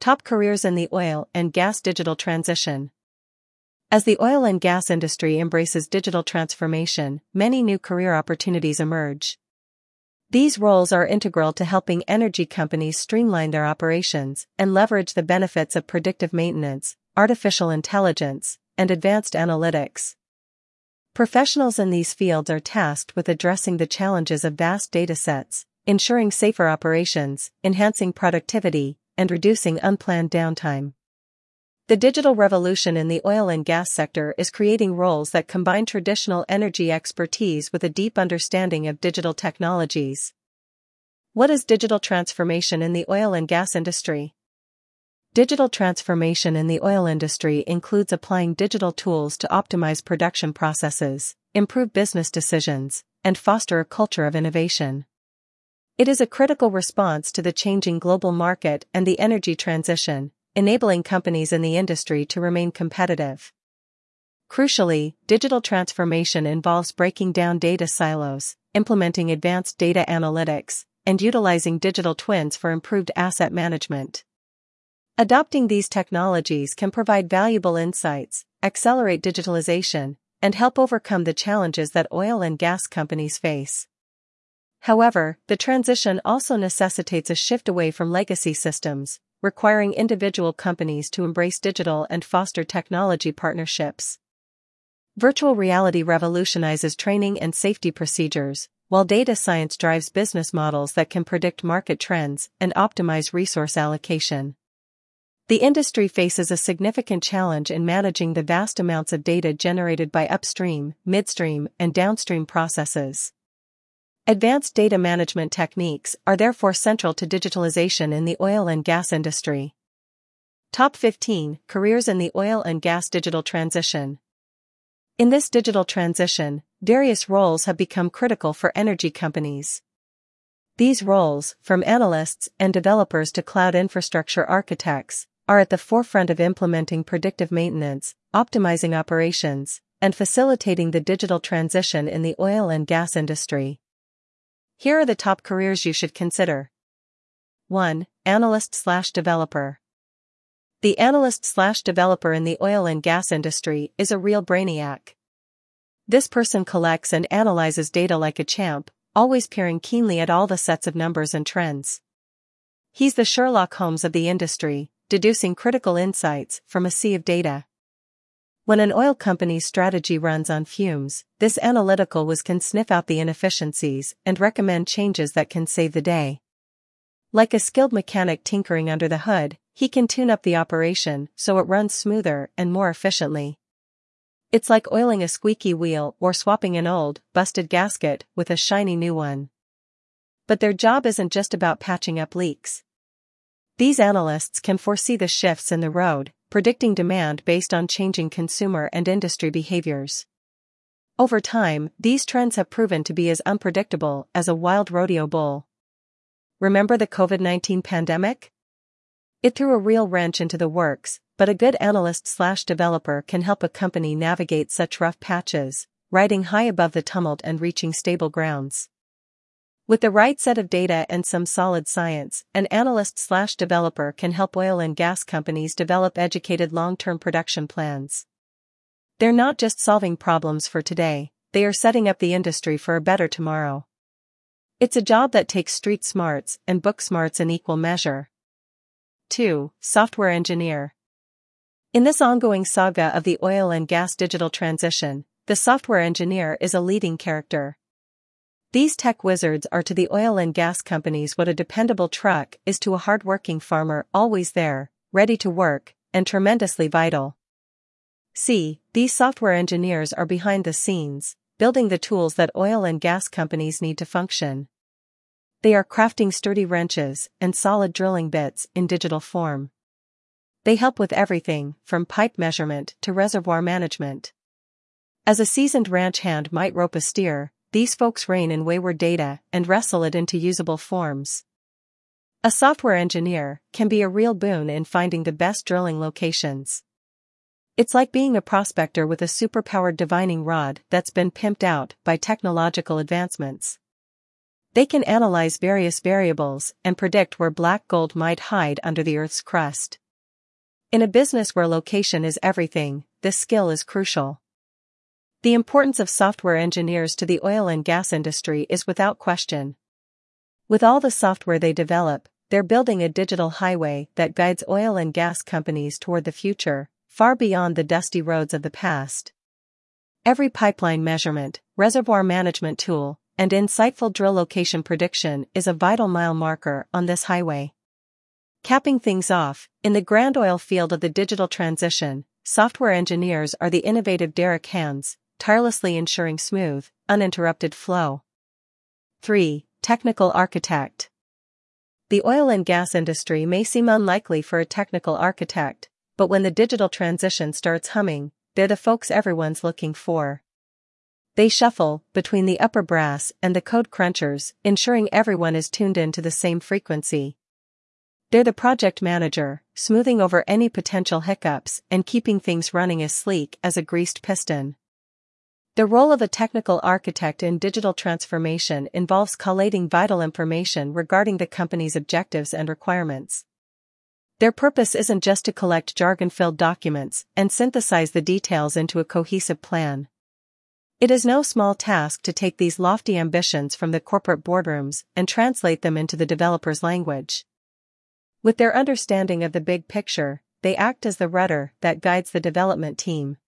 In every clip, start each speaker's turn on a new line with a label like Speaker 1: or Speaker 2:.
Speaker 1: Top careers in the oil and gas digital transition. As the oil and gas industry embraces digital transformation, many new career opportunities emerge. These roles are integral to helping energy companies streamline their operations and leverage the benefits of predictive maintenance, artificial intelligence, and advanced analytics. Professionals in these fields are tasked with addressing the challenges of vast datasets, ensuring safer operations, enhancing productivity, and reducing unplanned downtime. The digital revolution in the oil and gas sector is creating roles that combine traditional energy expertise with a deep understanding of digital technologies. What is digital transformation in the oil and gas industry? Digital transformation in the oil industry includes applying digital tools to optimize production processes, improve business decisions, and foster a culture of innovation. It is a critical response to the changing global market and the energy transition, enabling companies in the industry to remain competitive. Crucially, digital transformation involves breaking down data silos, implementing advanced data analytics, and utilizing digital twins for improved asset management. Adopting these technologies can provide valuable insights, accelerate digitalization, and help overcome the challenges that oil and gas companies face. However, the transition also necessitates a shift away from legacy systems, requiring individual companies to embrace digital and foster technology partnerships. Virtual reality revolutionizes training and safety procedures, while data science drives business models that can predict market trends and optimize resource allocation. The industry faces a significant challenge in managing the vast amounts of data generated by upstream, midstream, and downstream processes. Advanced data management techniques are therefore central to digitalization in the oil and gas industry. Top 15 Careers in the Oil and Gas Digital Transition. In this digital transition, various roles have become critical for energy companies. These roles, from analysts and developers to cloud infrastructure architects, are at the forefront of implementing predictive maintenance, optimizing operations, and facilitating the digital transition in the oil and gas industry. Here are the top careers you should consider. 1. Analyst slash developer. The analyst slash developer in the oil and gas industry is a real brainiac. This person collects and analyzes data like a champ, always peering keenly at all the sets of numbers and trends. He's the Sherlock Holmes of the industry, deducing critical insights from a sea of data. When an oil company's strategy runs on fumes, this analytical whiz can sniff out the inefficiencies and recommend changes that can save the day. Like a skilled mechanic tinkering under the hood, he can tune up the operation so it runs smoother and more efficiently. It's like oiling a squeaky wheel or swapping an old, busted gasket with a shiny new one. But their job isn't just about patching up leaks. These analysts can foresee the shifts in the road, predicting demand based on changing consumer and industry behaviors. Over time, these trends have proven to be as unpredictable as a wild rodeo bull. Remember the COVID 19 pandemic? It threw a real wrench into the works, but a good analyst slash developer can help a company navigate such rough patches, riding high above the tumult and reaching stable grounds. With the right set of data and some solid science, an analyst slash developer can help oil and gas companies develop educated long-term production plans. They're not just solving problems for today, they are setting up the industry for a better tomorrow. It's a job that takes street smarts and book smarts in equal measure. 2. Software Engineer In this ongoing saga of the oil and gas digital transition, the software engineer is a leading character. These tech wizards are to the oil and gas companies what a dependable truck is to a hardworking farmer always there, ready to work, and tremendously vital. See, these software engineers are behind the scenes, building the tools that oil and gas companies need to function. They are crafting sturdy wrenches and solid drilling bits in digital form. They help with everything from pipe measurement to reservoir management. As a seasoned ranch hand might rope a steer, these folks rein in wayward data and wrestle it into usable forms. A software engineer can be a real boon in finding the best drilling locations. It's like being a prospector with a superpowered divining rod that's been pimped out by technological advancements. They can analyze various variables and predict where black gold might hide under the Earth's crust. In a business where location is everything, this skill is crucial. The importance of software engineers to the oil and gas industry is without question. With all the software they develop, they're building a digital highway that guides oil and gas companies toward the future, far beyond the dusty roads of the past. Every pipeline measurement, reservoir management tool, and insightful drill location prediction is a vital mile marker on this highway. Capping things off, in the grand oil field of the digital transition, software engineers are the innovative derrick hands, tirelessly ensuring smooth, uninterrupted flow. 3. Technical architect. The oil and gas industry may seem unlikely for a technical architect, but when the digital transition starts humming, they're the folks everyone's looking for. They shuffle between the upper brass and the code crunchers, ensuring everyone is tuned in to the same frequency. They're the project manager, smoothing over any potential hiccups and keeping things running as sleek as a greased piston. The role of a technical architect in digital transformation involves collating vital information regarding the company's objectives and requirements. Their purpose isn't just to collect jargon-filled documents and synthesize the details into a cohesive plan. It is no small task to take these lofty ambitions from the corporate boardrooms and translate them into the developer's language. With their understanding of the big picture, they act as the rudder that guides the development team.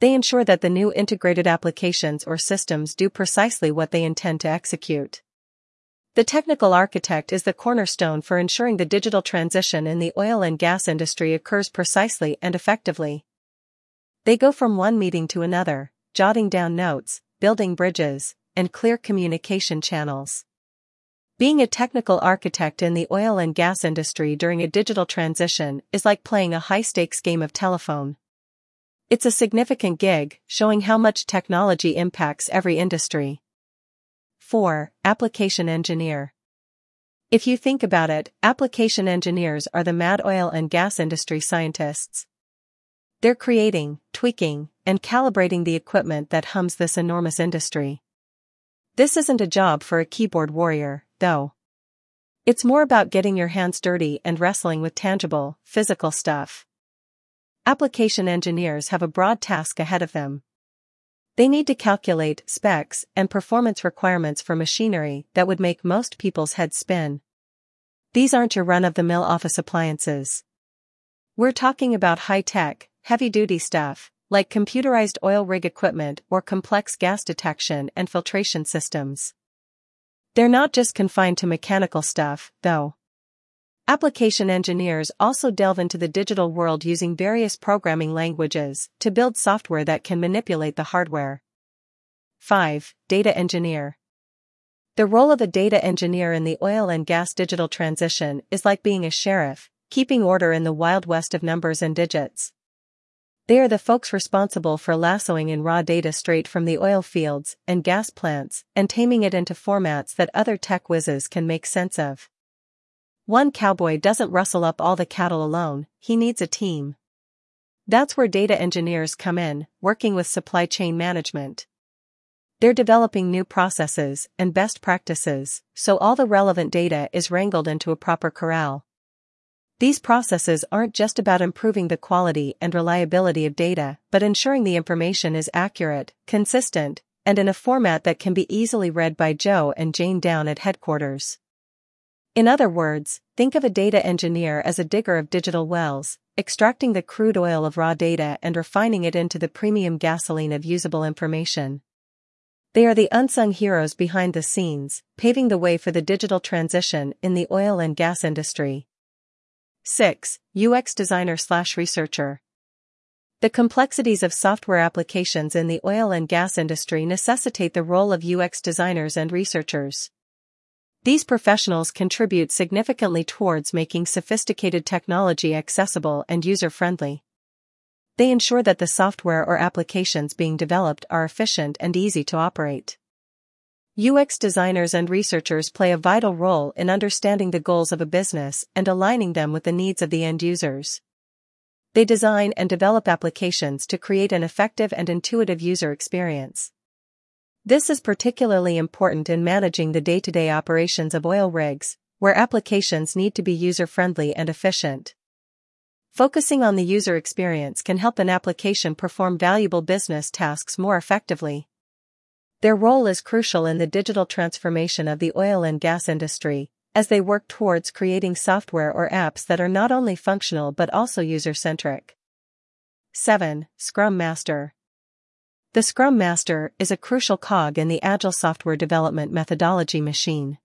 Speaker 1: They ensure that the new integrated applications or systems do precisely what they intend to execute. The technical architect is the cornerstone for ensuring the digital transition in the oil and gas industry occurs precisely and effectively. They go from one meeting to another, jotting down notes, building bridges, and clear communication channels. Being a technical architect in the oil and gas industry during a digital transition is like playing a high-stakes game of telephone. It's a significant gig, showing how much technology impacts every industry. 4. Application Engineer If you think about it, application engineers are the mad oil and gas industry scientists. They're creating, tweaking, and calibrating the equipment that hums this enormous industry. This isn't a job for a keyboard warrior, though. It's more about getting your hands dirty and wrestling with tangible, physical stuff. Application engineers have a broad task ahead of them. They need to calculate specs and performance requirements for machinery that would make most people's heads spin. These aren't your run-of-the-mill office appliances. We're talking about high-tech, heavy-duty stuff, like computerized oil rig equipment or complex gas detection and filtration systems. They're not just confined to mechanical stuff, though. Application engineers also delve into the digital world using various programming languages to build software that can manipulate the hardware. 5. Data engineer. The role of a data engineer in the oil and gas digital transition is like being a sheriff, keeping order in the wild west of numbers and digits. They are the folks responsible for lassoing in raw data straight from the oil fields and gas plants and taming it into formats that other tech whizzes can make sense of. One cowboy doesn't rustle up all the cattle alone, he needs a team. That's where data engineers come in, working with supply chain management. They're developing new processes and best practices, so all the relevant data is wrangled into a proper corral. These processes aren't just about improving the quality and reliability of data, but ensuring the information is accurate, consistent, and in a format that can be easily read by Joe and Jane down at headquarters. In other words, think of a data engineer as a digger of digital wells, extracting the crude oil of raw data and refining it into the premium gasoline of usable information. They are the unsung heroes behind the scenes, paving the way for the digital transition in the oil and gas industry. 6. UX designer slash researcher. The complexities of software applications in the oil and gas industry necessitate the role of UX designers and researchers. These professionals contribute significantly towards making sophisticated technology accessible and user-friendly. They ensure that the software or applications being developed are efficient and easy to operate. UX designers and researchers play a vital role in understanding the goals of a business and aligning them with the needs of the end users. They design and develop applications to create an effective and intuitive user experience. This is particularly important in managing the day-to-day operations of oil rigs, where applications need to be user-friendly and efficient. Focusing on the user experience can help an application perform valuable business tasks more effectively. Their role is crucial in the digital transformation of the oil and gas industry, as they work towards creating software or apps that are not only functional but also user-centric. 7. Scrum Master The Scrum Master is a crucial cog in the Agile software development methodology machine.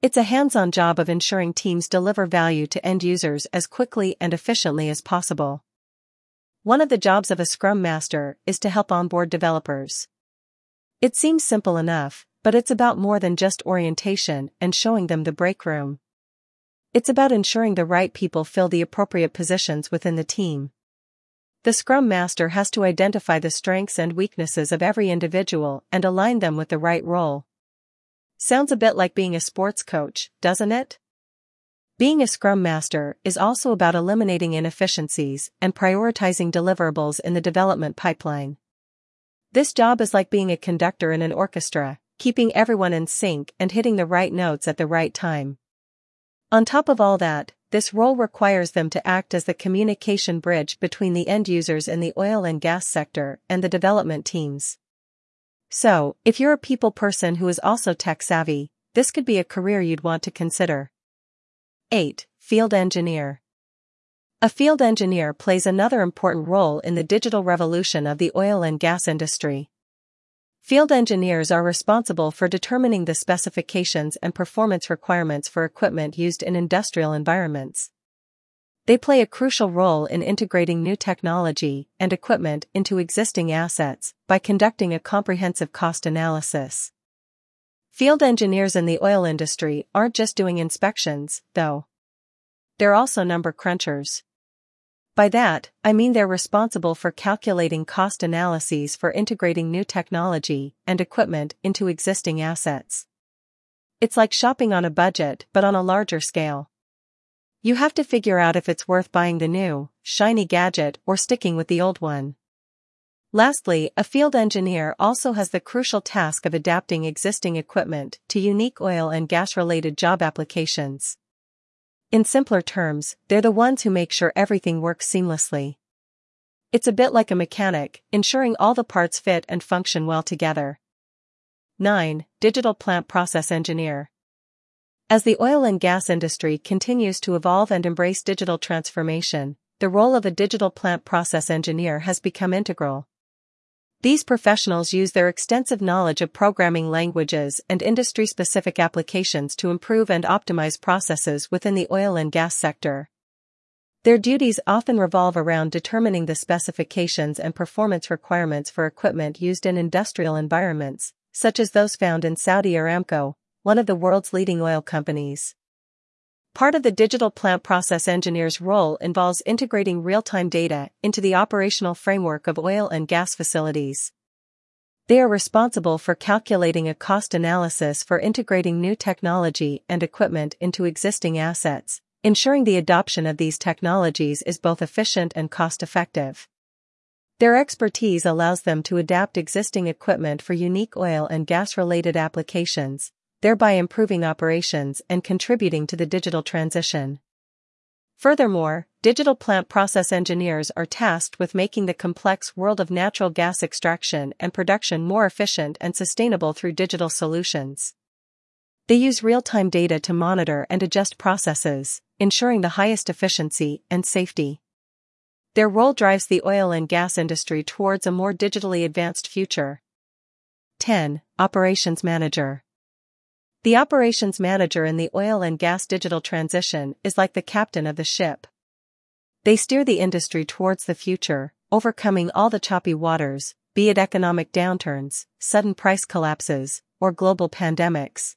Speaker 1: It's a hands-on job of ensuring teams deliver value to end users as quickly and efficiently as possible. One of the jobs of a Scrum Master is to help onboard developers. It seems simple enough, but it's about more than just orientation and showing them the break room. It's about ensuring the right people fill the appropriate positions within the team. The Scrum Master has to identify the strengths and weaknesses of every individual and align them with the right role. Sounds a bit like being a sports coach, doesn't it? Being a Scrum Master is also about eliminating inefficiencies and prioritizing deliverables in the development pipeline. This job is like being a conductor in an orchestra, keeping everyone in sync and hitting the right notes at the right time. On top of all that, this role requires them to act as the communication bridge between the end users in the oil and gas sector and the development teams. So, if you're a people person who is also tech savvy, this could be a career you'd want to consider. 8. Field Engineer A field engineer plays another important role in the digital revolution of the oil and gas industry. Field engineers are responsible for determining the specifications and performance requirements for equipment used in industrial environments. They play a crucial role in integrating new technology and equipment into existing assets by conducting a comprehensive cost analysis. Field engineers in the oil industry aren't just doing inspections, though. They're also number crunchers. By that, I mean they're responsible for calculating cost analyses for integrating new technology and equipment into existing assets. It's like shopping on a budget but on a larger scale. You have to figure out if it's worth buying the new, shiny gadget or sticking with the old one. Lastly, a field engineer also has the crucial task of adapting existing equipment to unique oil and gas related job applications. In simpler terms, they're the ones who make sure everything works seamlessly. It's a bit like a mechanic, ensuring all the parts fit and function well together. 9. Digital Plant Process Engineer As the oil and gas industry continues to evolve and embrace digital transformation, the role of a digital plant process engineer has become integral. These professionals use their extensive knowledge of programming languages and industry-specific applications to improve and optimize processes within the oil and gas sector. Their duties often revolve around determining the specifications and performance requirements for equipment used in industrial environments, such as those found in Saudi Aramco, one of the world's leading oil companies. Part of the digital plant process engineer's role involves integrating real-time data into the operational framework of oil and gas facilities. They are responsible for calculating a cost analysis for integrating new technology and equipment into existing assets, ensuring the adoption of these technologies is both efficient and cost-effective. Their expertise allows them to adapt existing equipment for unique oil and gas-related applications, thereby improving operations and contributing to the digital transition. Furthermore, digital plant process engineers are tasked with making the complex world of natural gas extraction and production more efficient and sustainable through digital solutions. They use real-time data to monitor and adjust processes, ensuring the highest efficiency and safety. Their role drives the oil and gas industry towards a more digitally advanced future. 10. Operations Manager the operations manager in the oil and gas digital transition is like the captain of the ship. They steer the industry towards the future, overcoming all the choppy waters, be it economic downturns, sudden price collapses, or global pandemics.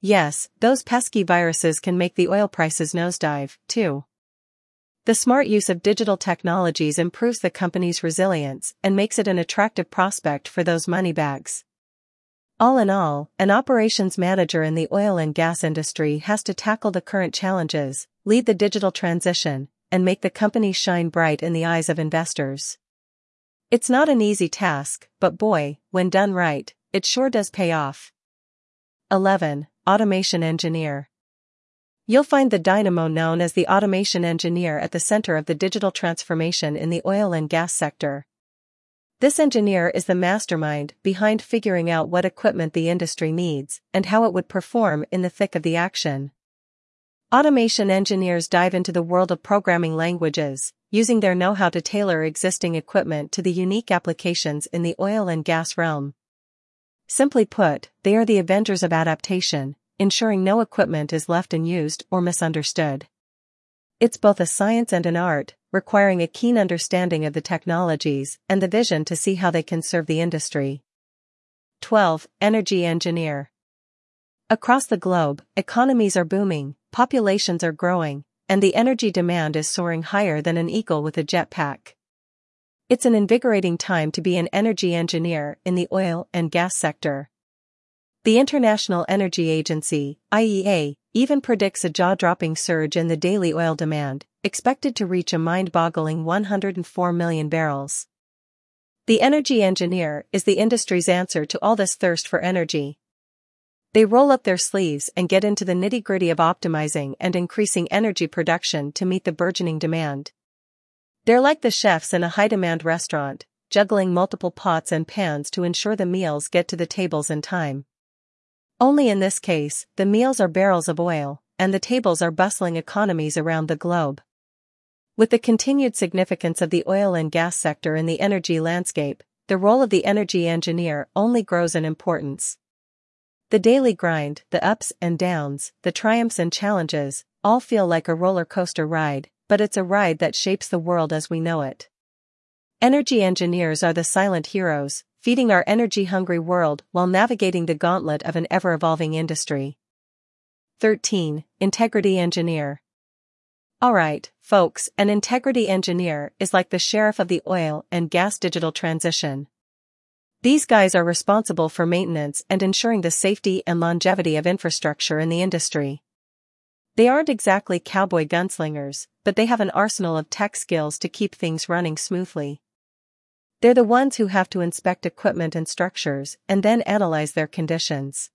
Speaker 1: Yes, those pesky viruses can make the oil prices nosedive, too. The smart use of digital technologies improves the company's resilience and makes it an attractive prospect for those moneybags. All in all, an operations manager in the oil and gas industry has to tackle the current challenges, lead the digital transition, and make the company shine bright in the eyes of investors. It's not an easy task, but boy, when done right, it sure does pay off. 11. Automation Engineer. You'll find the dynamo known as the automation engineer at the center of the digital transformation in the oil and gas sector. This engineer is the mastermind behind figuring out what equipment the industry needs and how it would perform in the thick of the action. Automation engineers dive into the world of programming languages, using their know-how to tailor existing equipment to the unique applications in the oil and gas realm. Simply put, they are the avengers of adaptation, ensuring no equipment is left unused or misunderstood. It's both a science and an art, requiring a keen understanding of the technologies and the vision to see how they can serve the industry. 12. Energy Engineer Across the globe, economies are booming, populations are growing, and the energy demand is soaring higher than an eagle with a jetpack. It's an invigorating time to be an energy engineer in the oil and gas sector. The International Energy Agency, IEA, even predicts a jaw-dropping surge in the daily oil demand, expected to reach a mind-boggling 104 million barrels. The energy engineer is the industry's answer to all this thirst for energy. They roll up their sleeves and get into the nitty-gritty of optimizing and increasing energy production to meet the burgeoning demand. They're like the chefs in a high-demand restaurant, juggling multiple pots and pans to ensure the meals get to the tables in time. Only in this case, the meals are barrels of oil, and the tables are bustling economies around the globe. With the continued significance of the oil and gas sector in the energy landscape, the role of the energy engineer only grows in importance. The daily grind, the ups and downs, the triumphs and challenges, all feel like a roller coaster ride, but it's a ride that shapes the world as we know it. Energy engineers are the silent heroes, feeding our energy-hungry world while navigating the gauntlet of an ever-evolving industry. 13. Integrity Engineer Alright, folks, an integrity engineer is like the sheriff of the oil and gas digital transition. These guys are responsible for maintenance and ensuring the safety and longevity of infrastructure in the industry. They aren't exactly cowboy gunslingers, but they have an arsenal of tech skills to keep things running smoothly. They're the ones who have to inspect equipment and structures and then analyze their conditions.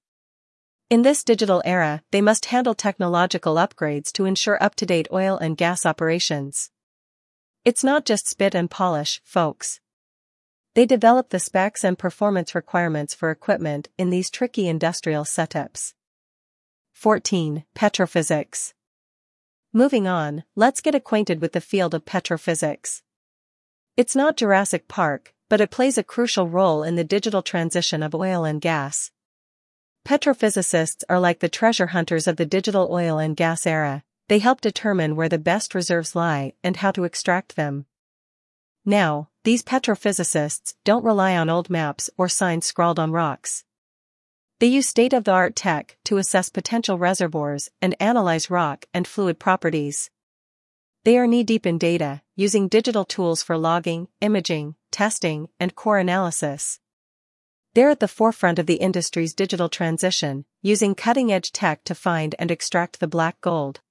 Speaker 1: In this digital era, they must handle technological upgrades to ensure up-to-date oil and gas operations. It's not just spit and polish, folks. They develop the specs and performance requirements for equipment in these tricky industrial setups. 14. Petrophysics. Moving on, let's get acquainted with the field of petrophysics. It's not Jurassic Park, but it plays a crucial role in the digital transition of oil and gas. Petrophysicists are like the treasure hunters of the digital oil and gas era, they help determine where the best reserves lie and how to extract them. Now, these petrophysicists don't rely on old maps or signs scrawled on rocks. They use state-of-the-art tech to assess potential reservoirs and analyze rock and fluid properties. They are knee-deep in data, using digital tools for logging, imaging, testing, and core analysis. They're at the forefront of the industry's digital transition, using cutting-edge tech to find and extract the black gold.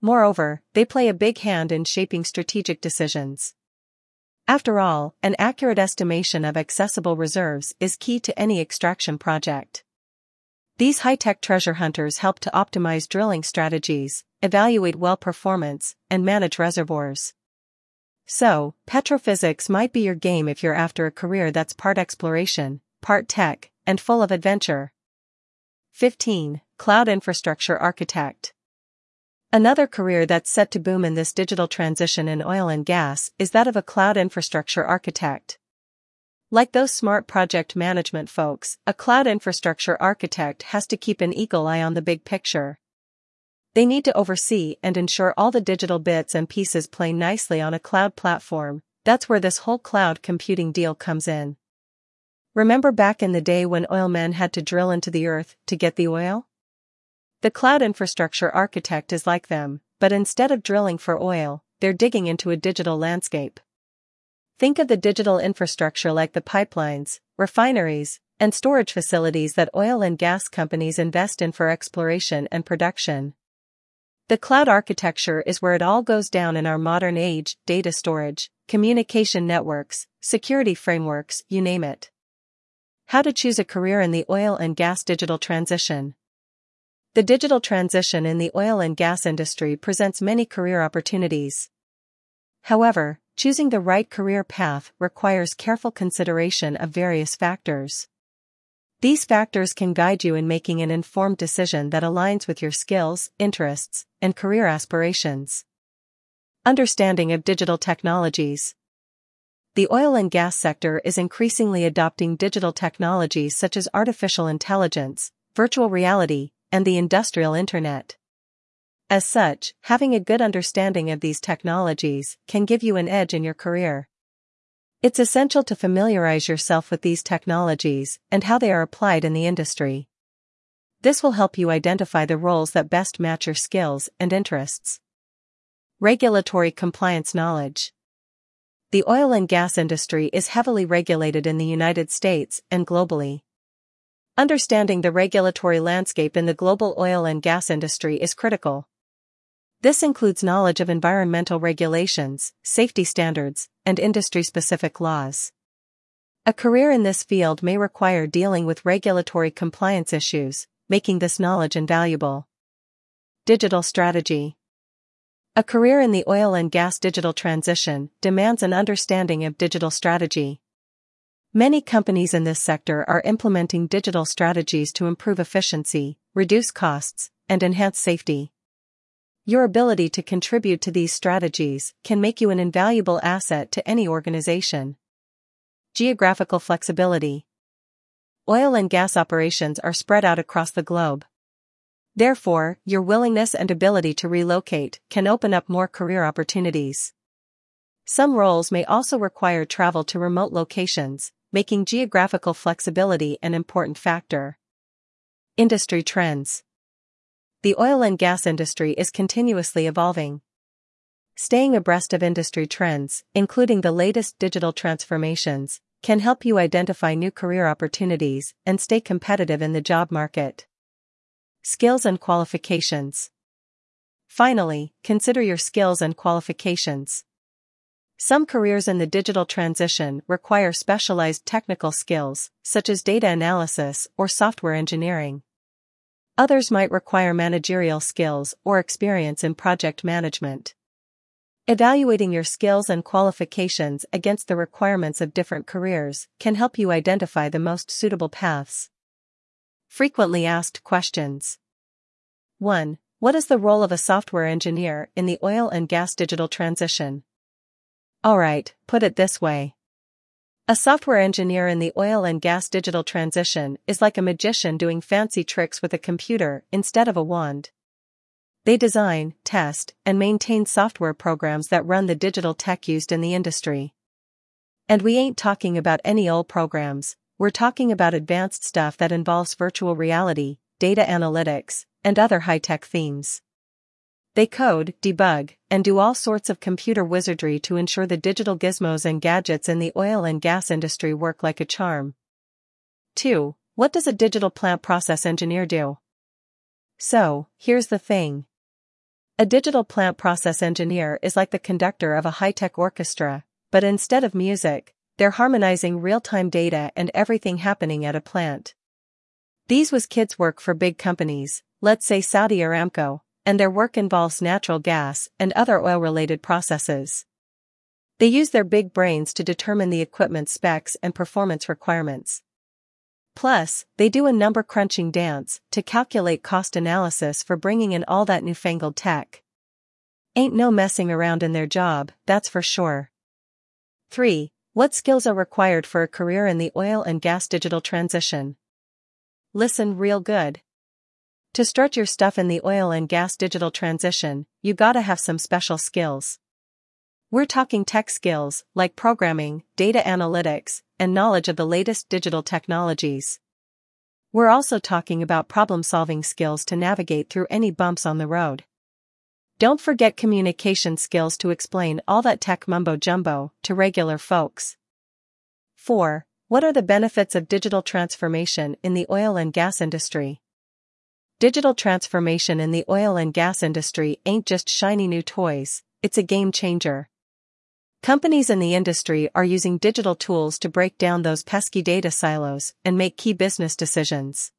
Speaker 1: Moreover, they play a big hand in shaping strategic decisions. After all, an accurate estimation of accessible reserves is key to any extraction project. These high-tech treasure hunters help to optimize drilling strategies, evaluate well performance, and manage reservoirs. So, petrophysics might be your game if you're after a career that's part exploration, part tech, and full of adventure. 15. Cloud Infrastructure Architect. Another career that's set to boom in this digital transition in oil and gas is that of a cloud infrastructure architect. Like those smart project management folks, a cloud infrastructure architect has to keep an eagle eye on the big picture. They need to oversee and ensure all the digital bits and pieces play nicely on a cloud platform, that's where this whole cloud computing deal comes in. Remember back in the day when oil men had to drill into the earth to get the oil? The cloud infrastructure architect is like them, but instead of drilling for oil, they're digging into a digital landscape. Think of the digital infrastructure like the pipelines, refineries, and storage facilities that oil and gas companies invest in for exploration and production. The cloud architecture is where it all goes down in our modern age data storage, communication networks, security frameworks, you name it. How to choose a career in the oil and gas digital transition. The digital transition in the oil and gas industry presents many career opportunities. However, choosing the right career path requires careful consideration of various factors. These factors can guide you in making an informed decision that aligns with your skills, interests, and career aspirations. Understanding of digital technologies. The oil and gas sector is increasingly adopting digital technologies such as artificial intelligence, virtual reality, and the industrial internet. As such, having a good understanding of these technologies can give you an edge in your career. It's essential to familiarize yourself with these technologies and how they are applied in the industry. This will help you identify the roles that best match your skills and interests. Regulatory compliance knowledge. The oil and gas industry is heavily regulated in the United States and globally. Understanding the regulatory landscape in the global oil and gas industry is critical. This includes knowledge of environmental regulations, safety standards, and industry-specific laws. A career in this field may require dealing with regulatory compliance issues, making this knowledge invaluable. Digital strategy. A career in the oil and gas digital transition demands an understanding of digital strategy. Many companies in this sector are implementing digital strategies to improve efficiency, reduce costs, and enhance safety. Your ability to contribute to these strategies can make you an invaluable asset to any organization. Geographical flexibility. Oil and gas operations are spread out across the globe. Therefore, your willingness and ability to relocate can open up more career opportunities. Some roles may also require travel to remote locations, making geographical flexibility an important factor. Industry trends. The oil and gas industry is continuously evolving. Staying abreast of industry trends, including the latest digital transformations, can help you identify new career opportunities and stay competitive in the job market. Skills and qualifications. Finally, consider your skills and qualifications. Some careers in the digital transition require specialized technical skills, such as data analysis or software engineering. Others might require managerial skills or experience in project management. Evaluating your skills and qualifications against the requirements of different careers can help you identify the most suitable paths. Frequently asked questions. 1. What is the role of a software engineer in the oil and gas digital transition? Alright, put it this way. A software engineer in the oil and gas digital transition is like a magician doing fancy tricks with a computer instead of a wand. They design, test, and maintain software programs that run the digital tech used in the industry. And we ain't talking about any old programs, we're talking about advanced stuff that involves virtual reality, data analytics, and other high-tech themes. They code, debug, and do all sorts of computer wizardry to ensure the digital gizmos and gadgets in the oil and gas industry work like a charm. 2. What does a digital plant process engineer do? So, here's the thing. A digital plant process engineer is like the conductor of a high-tech orchestra, but instead of music, they're harmonizing real-time data and everything happening at a plant. These was kids' work for big companies, let's say Saudi Aramco, and their work involves natural gas and other oil-related processes. They use their big brains to determine the equipment specs and performance requirements. Plus, they do a number crunching dance to calculate cost analysis for bringing in all that newfangled tech. Ain't no messing around in their job, that's for sure. 3. What skills are required for a career in the oil and gas digital transition? Listen real good. To start your stuff in the oil and gas digital transition, you gotta have some special skills. We're talking tech skills, like programming, data analytics, and knowledge of the latest digital technologies. We're also talking about problem-solving skills to navigate through any bumps on the road. Don't forget communication skills to explain all that tech mumbo-jumbo to regular folks. 4. What are the benefits of digital transformation in the oil and gas industry? Digital transformation in the oil and gas industry ain't just shiny new toys, it's a game changer. Companies in the industry are using digital tools to break down those pesky data silos and make key business decisions.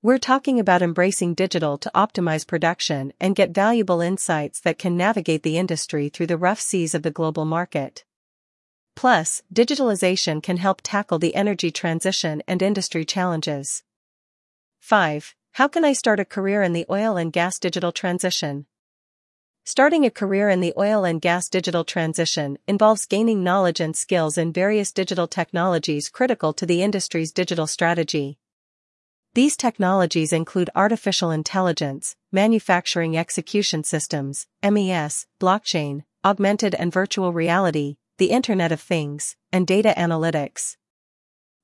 Speaker 1: We're talking about embracing digital to optimize production and get valuable insights that can navigate the industry through the rough seas of the global market. Plus, digitalization can help tackle the energy transition and industry challenges. 5. How can I start a career in the oil and gas digital transition? Starting a career in the oil and gas digital transition involves gaining knowledge and skills in various digital technologies critical to the industry's digital strategy. These technologies include artificial intelligence, manufacturing execution systems, MES, blockchain, augmented and virtual reality, the Internet of Things, and data analytics.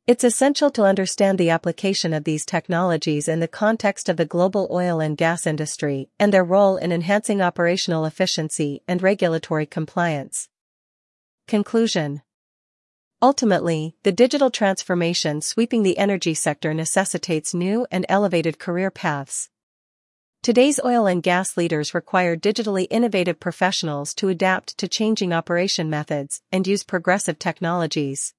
Speaker 1: It's essential to understand the application of these technologies in the context of the global oil and gas industry and their role in enhancing operational efficiency and regulatory compliance. Conclusion Ultimately, the digital transformation sweeping the energy sector necessitates new and elevated career paths. Today's oil and gas leaders require digitally innovative professionals to adapt to changing operation methods and use progressive technologies.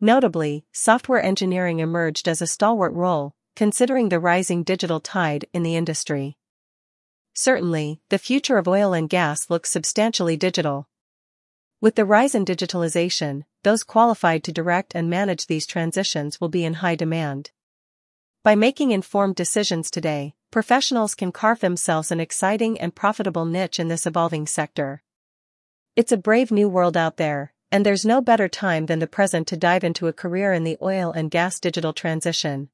Speaker 1: Notably, software engineering emerged as a stalwart role, considering the rising digital tide in the industry. Certainly, the future of oil and gas looks substantially digital. With the rise in digitalization, those qualified to direct and manage these transitions will be in high demand. By making informed decisions today, professionals can carve themselves an exciting and profitable niche in this evolving sector. It's a brave new world out there, and there's no better time than the present to dive into a career in the oil and gas digital transition.